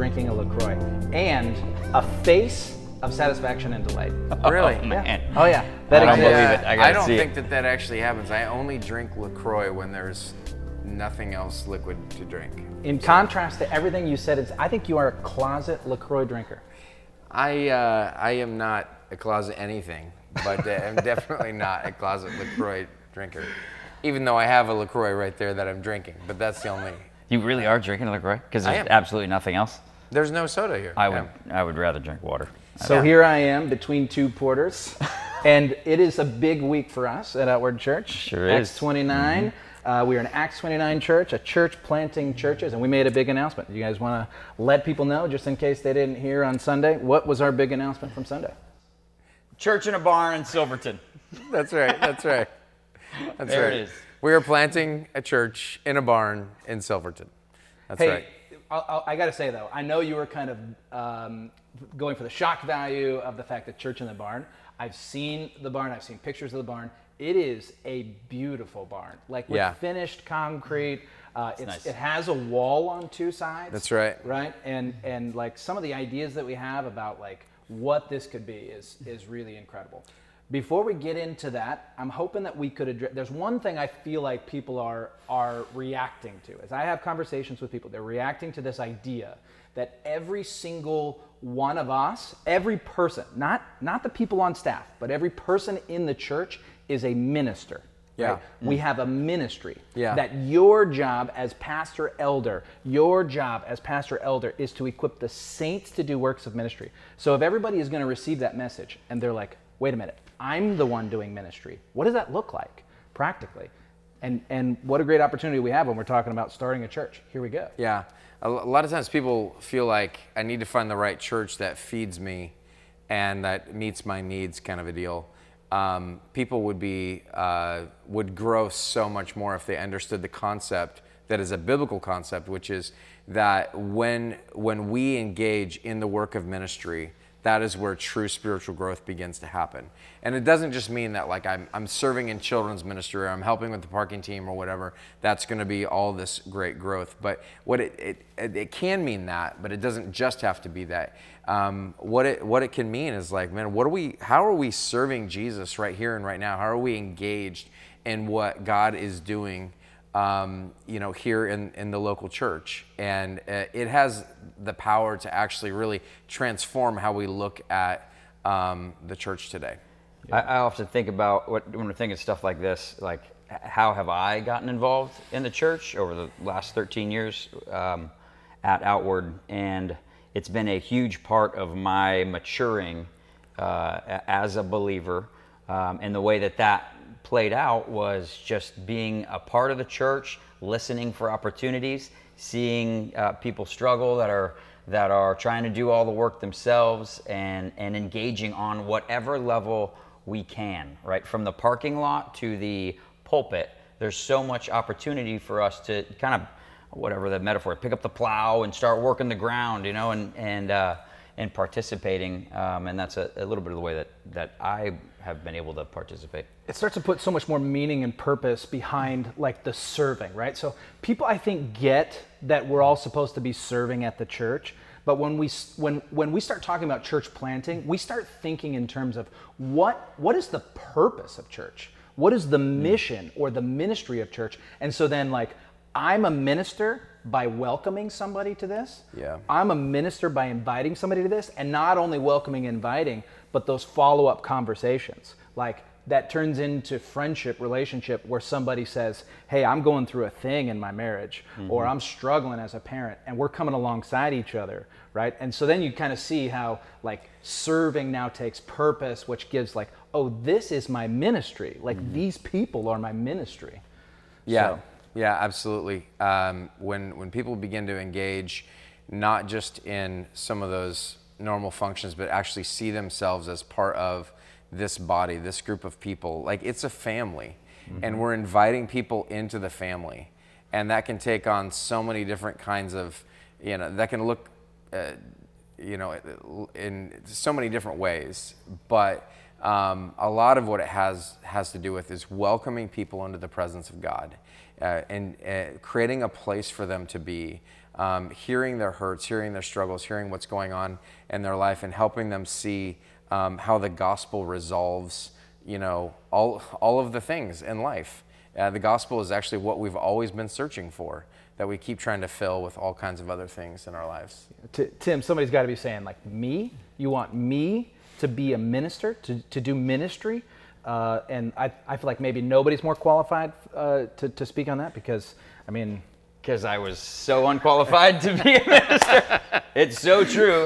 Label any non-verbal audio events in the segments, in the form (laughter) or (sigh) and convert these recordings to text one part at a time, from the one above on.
drinking a LaCroix and a face of satisfaction and delight. (laughs) Really? Oh, man. Oh, yeah. That I don't exists. believe it. I gotta don't see it. think that that actually happens. I only drink LaCroix when there's nothing else liquid to drink. In contrast to everything you said, it's, I think you are a closet LaCroix drinker. I uh, I am not a closet anything, but uh, (laughs) I'm definitely not a closet LaCroix drinker. Even though I have a LaCroix right there that I'm drinking, but that's the only. You really are drinking a LaCroix? Because I there's am. absolutely nothing else? There's no soda here. I would, I would rather drink water. So Yeah. here I am between two porters, (laughs) and it is a big week for us at Outward Church. Sure is. Acts 29. Uh, we are an Acts 29 church, a church planting churches, and we made a big announcement. You guys want to let people know, just in case they didn't hear on Sunday, what was our big announcement from Sunday? Church in a barn in Silverton. (laughs) That's right. That's right. That's There right. it is. We are planting a church in a barn in Silverton. That's Hey, right. I'll, I'll, got to say though, I know you were kind of um, going for the shock value of the fact that church in the barn. I've seen the barn. I've seen pictures of the barn. It is a beautiful barn, like with Yeah. finished concrete. Uh, it's, nice. It has a wall on two sides. That's right. Right, and and like some of the ideas that we have about like what this could be is is really incredible. Before we get into that, I'm hoping that we could address. There's one thing I feel like people are are reacting to. As I have conversations with people, they're reacting to this idea that every single one of us, every person, not not the people on staff, but every person in the church is a minister. Yeah. right? We have a ministry. Yeah. That your job as pastor elder, your job as pastor elder is to equip the saints to do works of ministry. So if everybody is going to receive that message and they're like, wait a minute, I'm the one doing ministry, what does that look like practically? And, and what a great opportunity we have when we're talking about starting a church. Here we go. Yeah. A lot of times people feel like I need to find the right church that feeds me and that meets my needs, kind of a deal. Um, people would be uh, would grow so much more if they understood the concept that is a biblical concept, which is that when when we engage in the work of ministry, that is where true spiritual growth begins to happen. And it doesn't just mean that like I'm, I'm serving in children's ministry or I'm helping with the parking team or whatever. That's going to be all this great growth. But what it, it, it, can mean that, but it doesn't just have to be that. Um, what it what it can mean is like, man, what are we? How are we serving Jesus right here and right now? How are we engaged in what God is doing? Um, you know, here in, in the local church. And uh, it has the power to actually really transform how we look at um, the church today. I, I often think about what, when we're thinking stuff like this, like how have I gotten involved in the church over the last 13 years um, at Outward, and it's been a huge part of my maturing uh, as a believer. Um, and the way that that played out was just being a part of the church, listening for opportunities, seeing uh, people struggle that are that are trying to do all the work themselves and and engaging on whatever level we can, right? From the parking lot to the pulpit, there's so much opportunity for us to kind of whatever the metaphor, pick up the plow and start working the ground, you know, and and uh, and participating. Um, and that's a, a little bit of the way that that I have been able to participate. it starts to put so much more meaning and purpose behind like the serving right so people i think get that we're all supposed to be serving at the church but when we when when we start talking about church planting we start thinking in terms of what what is the purpose of church what is the mission or the ministry of church and so then like i'm a minister by welcoming somebody to this Yeah. I'm a minister by inviting somebody to this, and not only welcoming and inviting, but those follow up conversations. Like that turns into friendship, relationship, where somebody says, Hey, I'm going through a thing in my marriage, or mm-hmm. I'm struggling as a parent, and we're coming alongside each other, right? And so then you kind of see how like serving now takes purpose, which gives like, Oh, this is my ministry. Like mm-hmm. these people are my ministry. Yeah, So- yeah, absolutely. Um, when when people begin to engage, not just in some of those normal functions, but actually see themselves as part of this body, this group of people, like it's a family, and we're inviting people into the family, and that can take on so many different kinds of, you know, that can look. Uh, you know, in so many different ways. But um, a lot of what it has has to do with is welcoming people into the presence of God uh, and uh, creating a place for them to be. um, hearing their hurts, hearing their struggles, hearing what's going on in their life, and helping them see um, how the gospel resolves, you know, all all of the things in life. Uh, the gospel is actually what we've always been searching for, that we keep trying to fill with all kinds of other things in our lives. T- Tim, somebody's got to be saying, like, me? You want me to be a minister, to, to do ministry? Uh, and I, I feel like maybe nobody's more qualified uh, to, to speak on that because, I mean, because I was so unqualified to be a minister. (laughs) it's so true.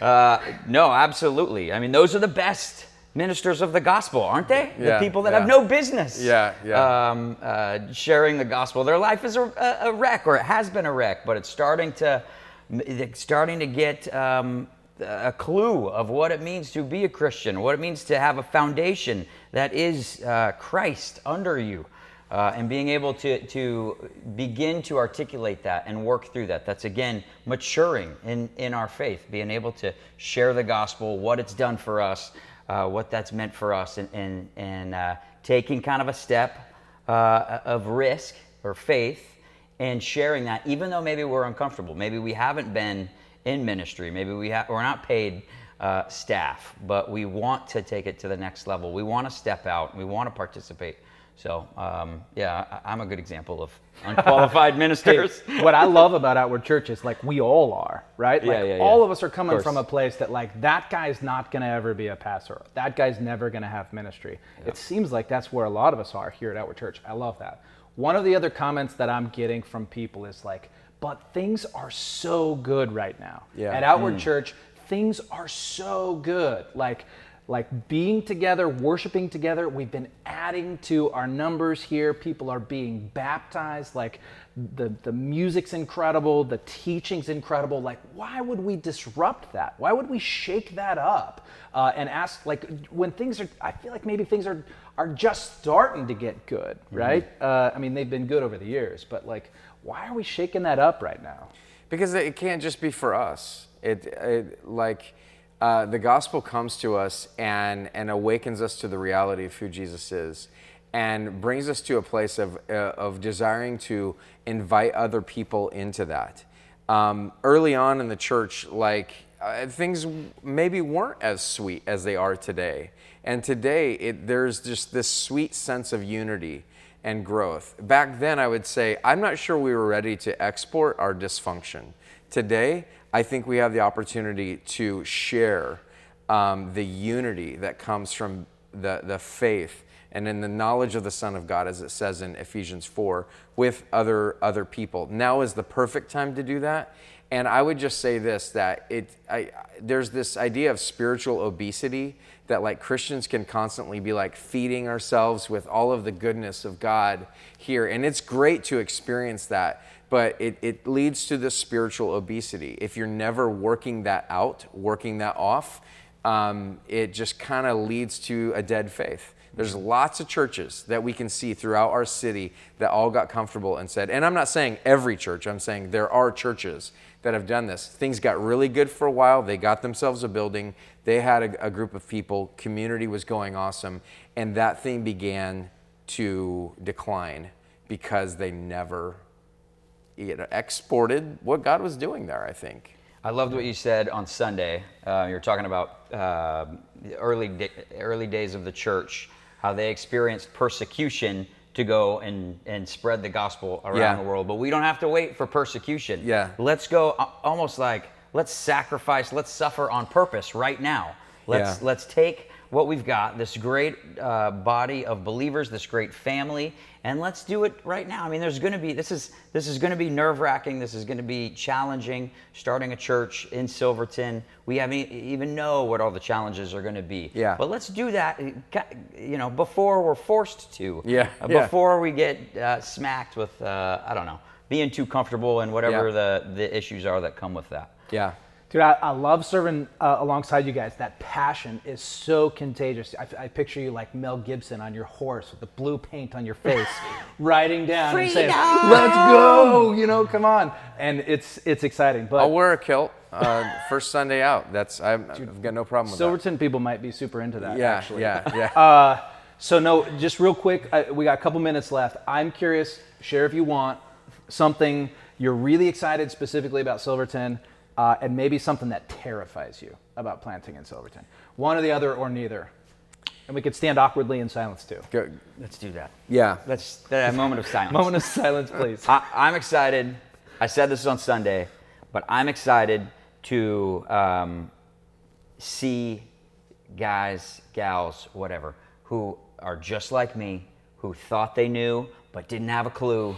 Uh, no, absolutely. I mean, those are the best ministers of the gospel, aren't they? Yeah, the people that yeah. have no business. Yeah, yeah. Um, uh, sharing the gospel. Their life is a, a, wreck, or it has been a wreck, but it's starting to, it's starting to get um, a clue of what it means to be a Christian, what it means to have a foundation that is uh, Christ under you. Uh, and being able to, to begin to articulate that and work through that. That's again maturing in, in our faith, being able to share the gospel, what it's done for us, uh, what that's meant for us, and, and, and uh, taking kind of a step uh, of risk or faith and sharing that, even though maybe we're uncomfortable. Maybe we haven't been in ministry, maybe we ha- we're not paid. Uh, staff, but we want to take it to the next level. We want to step out. We want to participate. So, um, yeah, I, am a good example of (laughs) unqualified ministers. What I love about Outward Church is like we all are, right? Yeah, like yeah, yeah. all of us are coming from a place that like that guy's not going to ever be a pastor. That guy's never going to have ministry. Yeah. It seems like that's where a lot of us are here at Outward Church. I love that. One of the other comments that I'm getting from people is like, but things are so good right now. Yeah. At Outward mm. Church, things are so good. Like like being together, worshiping together. We've been adding to our numbers here. People are being baptized. Like the, the music's incredible, the teaching's incredible. Like, why would we disrupt that? Why would we shake that up uh, and ask, like, when things are, I feel like maybe things are, are just starting to get good, mm-hmm. right? Mm-hmm. Uh, I mean, they've been good over the years, but like, why are we shaking that up right now? Because it can't just be for us. It, it like, uh, the gospel comes to us and, and awakens us to the reality of who Jesus is and brings us to a place of, uh, of desiring to invite other people into that. Um, early on in the church, like uh, things maybe weren't as sweet as they are today. And today, it, there's just this sweet sense of unity and growth. Back then, I would say, I'm not sure we were ready to export our dysfunction. Today, I think we have the opportunity to share um, the unity that comes from the, the faith and in the knowledge of the Son of God, as it says in Ephesians 4, with other, other people. Now is the perfect time to do that. And I would just say this that it, I, there's this idea of spiritual obesity that like Christians can constantly be like feeding ourselves with all of the goodness of God here. And it's great to experience that but it, it leads to this spiritual obesity. If you're never working that out, working that off, um, it just kind of leads to a dead faith. There's lots of churches that we can see throughout our city that all got comfortable and said, and I'm not saying every church, I'm saying there are churches that have done this. Things got really good for a while. They got themselves a building, they had a, a group of people, community was going awesome, and that thing began to decline because they never exported what God was doing there, I think. I loved what you said on Sunday. Uh, you were talking about uh, the early, early days of the church, how they experienced persecution to go and, and spread the gospel around Yeah. the world. But we don't have to wait for persecution. Yeah. Let's go almost like, let's sacrifice, let's suffer on purpose right now. Let's, Yeah. let's take what we've got, this great uh, body of believers, this great family, and let's do it right now. I mean, there's going to be this is this is going to be nerve wracking. This is going to be challenging. Starting a church in Silverton, we haven't even know what all the challenges are going to be. Yeah. But let's do that, you know, before we're forced to. Yeah, Uh, yeah. Before we get uh, smacked with, uh, I don't know, being too comfortable and whatever Yeah. the the issues are that come with that. Yeah. Dude, I, I love serving uh, alongside you guys. That passion is so contagious. I, I picture you like Mel Gibson on your horse with the blue paint on your face, (laughs) riding down and saying, "Let's go!" You know, come on. And it's it's exciting. But I'll wear a kilt uh, first Sunday out. That's I've, I've got no problem with Silverton people might be super into that. that. Yeah, actually. yeah, yeah. (laughs) Uh, so no, just real quick, I, we got a couple minutes left. I'm curious. Share if you want something you're really excited specifically about Silverton, uh, and maybe something that terrifies you about planting in Silverton. One or the other, or neither. And we could stand awkwardly in silence too. Go- Let's do that. Yeah. Let's that moment of (laughs) silence. Moment of silence, please. I, I'm excited. I said this on Sunday, but I'm excited to um, see guys, gals, whatever, who are just like me, who thought they knew but didn't have a clue,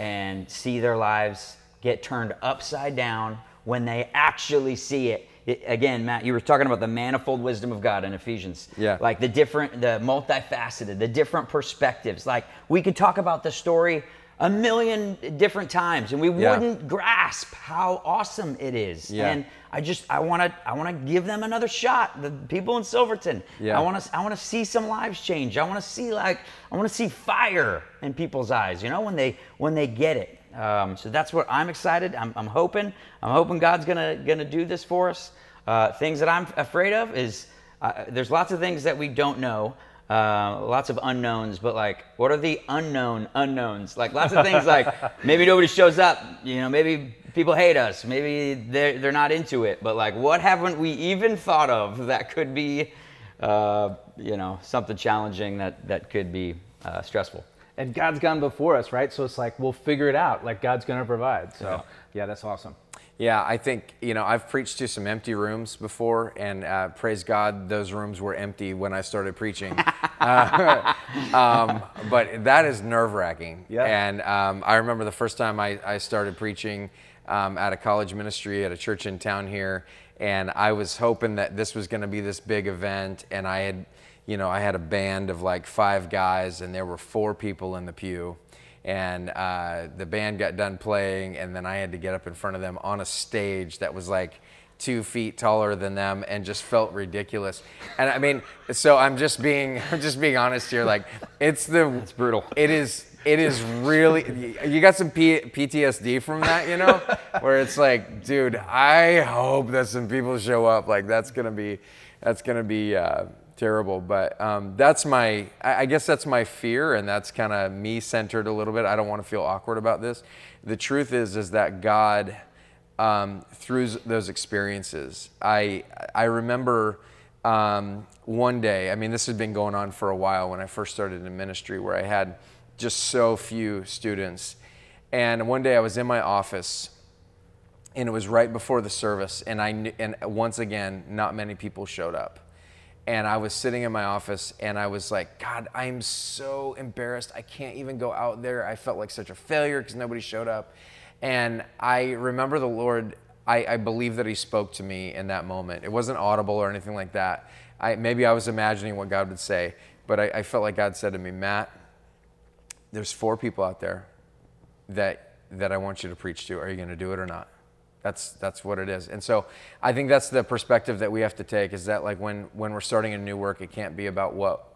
and see their lives get turned upside down when they actually see it. It- again, Matt, you were talking about the manifold wisdom of God in Ephesians. Yeah. Like the different, the multifaceted, the different perspectives. Like we could talk about the story a million different times and we Yeah. wouldn't grasp how awesome it is. Yeah. And I just I want to I want to give them another shot. The people in Silverton. Yeah. I want to I want to see some lives change. I want to see like I want to see fire in people's eyes. You know when they when they get it. Um, so that's what I'm excited. I'm, I'm hoping. I'm hoping God's gonna gonna do this for us. Uh, things that I'm afraid of is uh, there's lots of things that we don't know. Uh, lots of unknowns, but like, what are the unknown unknowns? Like, lots of things like (laughs) maybe nobody shows up, you know, maybe people hate us, maybe they're, they're not into it, but like, what haven't we even thought of that could be, uh, you know, something challenging that, that could be uh, stressful? And God's gone before us, right? So it's like we'll figure it out. Like God's going to provide. So yeah, that's awesome. Yeah, I think, you know, I've preached to some empty rooms before, and uh, praise God, those rooms were empty when I started preaching. Uh, (laughs) (laughs) um, but that is nerve wracking. Yeah. And um, I remember the first time I, I started preaching um, at a college ministry at a church in town here, and I was hoping that this was going to be this big event, and I had, you know, I had a band of like five guys, and there were four people in the pew. And uh, the band got done playing and then i had to get up in front of them on a stage that was like two feet taller than them and just felt ridiculous. And i mean so i'm just being (laughs) i'm just being honest here like it's the it's brutal. it is it is really you got some P- ptsd from that you know? (laughs) Where it's like dude i hope that some people show up. Like that's gonna be that's gonna be uh, terrible but um, that's my I, guess that's my fear and that's kind of me centered a little bit. I don't want to feel awkward about this. The truth is is that god um, through those experiences i i remember um, one day i mean this had been going on for a while when i first started in ministry where i had just so few students. And one day i was in my office and it was right before the service and i kn- and once again not many people showed up and i was sitting in my office and i was like god i'm so embarrassed. I can't even go out there. I felt like such a failure because nobody showed up. And i remember the lord I, I believe that he spoke to me in that moment. It wasn't audible or anything like that. I, maybe i was imagining what god would say but I, I felt like god said to me matt there's four people out there that that I want you to preach to. Are you going to do it or not? That's that's what it is. And so I think that's the perspective that we have to take is that like when when we're starting a new work, it can't be about what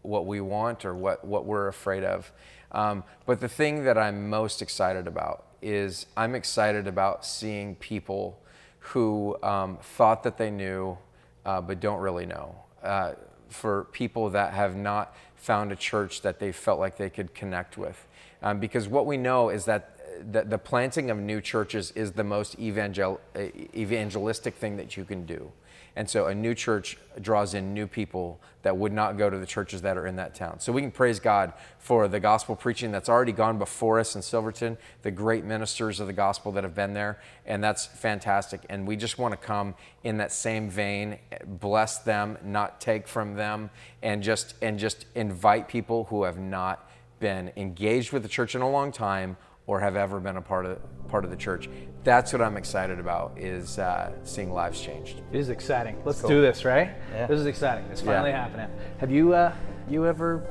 what we want or what what we're afraid of. Um, but the thing that I'm most excited about is I'm excited about seeing people who um, thought that they knew uh, but don't really know. Uh, for people that have not found a church that they felt like they could connect with. Um, because what we know is that the, the planting of new churches is the most evangel- evangelistic thing that you can do. And so a new church draws in new people that would not go to the churches that are in that town. So we can praise God for the gospel preaching that's already gone before us in Silverton, the great ministers of the gospel that have been there, and that's fantastic. And we just want to come in that same vein, bless them, not take from them, and just and just invite people who have not been engaged with the church in a long time or have ever been a part of part of the church. That's what I'm excited about is uh, seeing lives changed. It is exciting. Let's do this, right? Yeah. This is exciting. It's finally Yeah. happening. Have you uh, you ever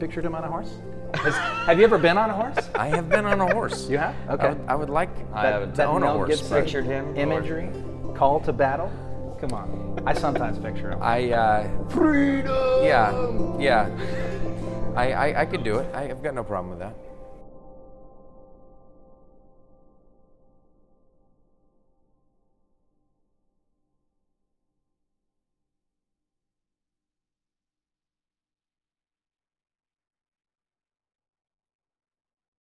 pictured him on a horse? Has- have you ever been on a horse? (laughs) I have been on a horse. You have? I Okay. would, I would like I that, haven't. to That own a Mel horse. Gibson but Pictured him, or- Imagery, call to battle. Come on. I sometimes picture him. I uh, Freedom. yeah yeah. I, I I could do it. I, I've got no problem with that.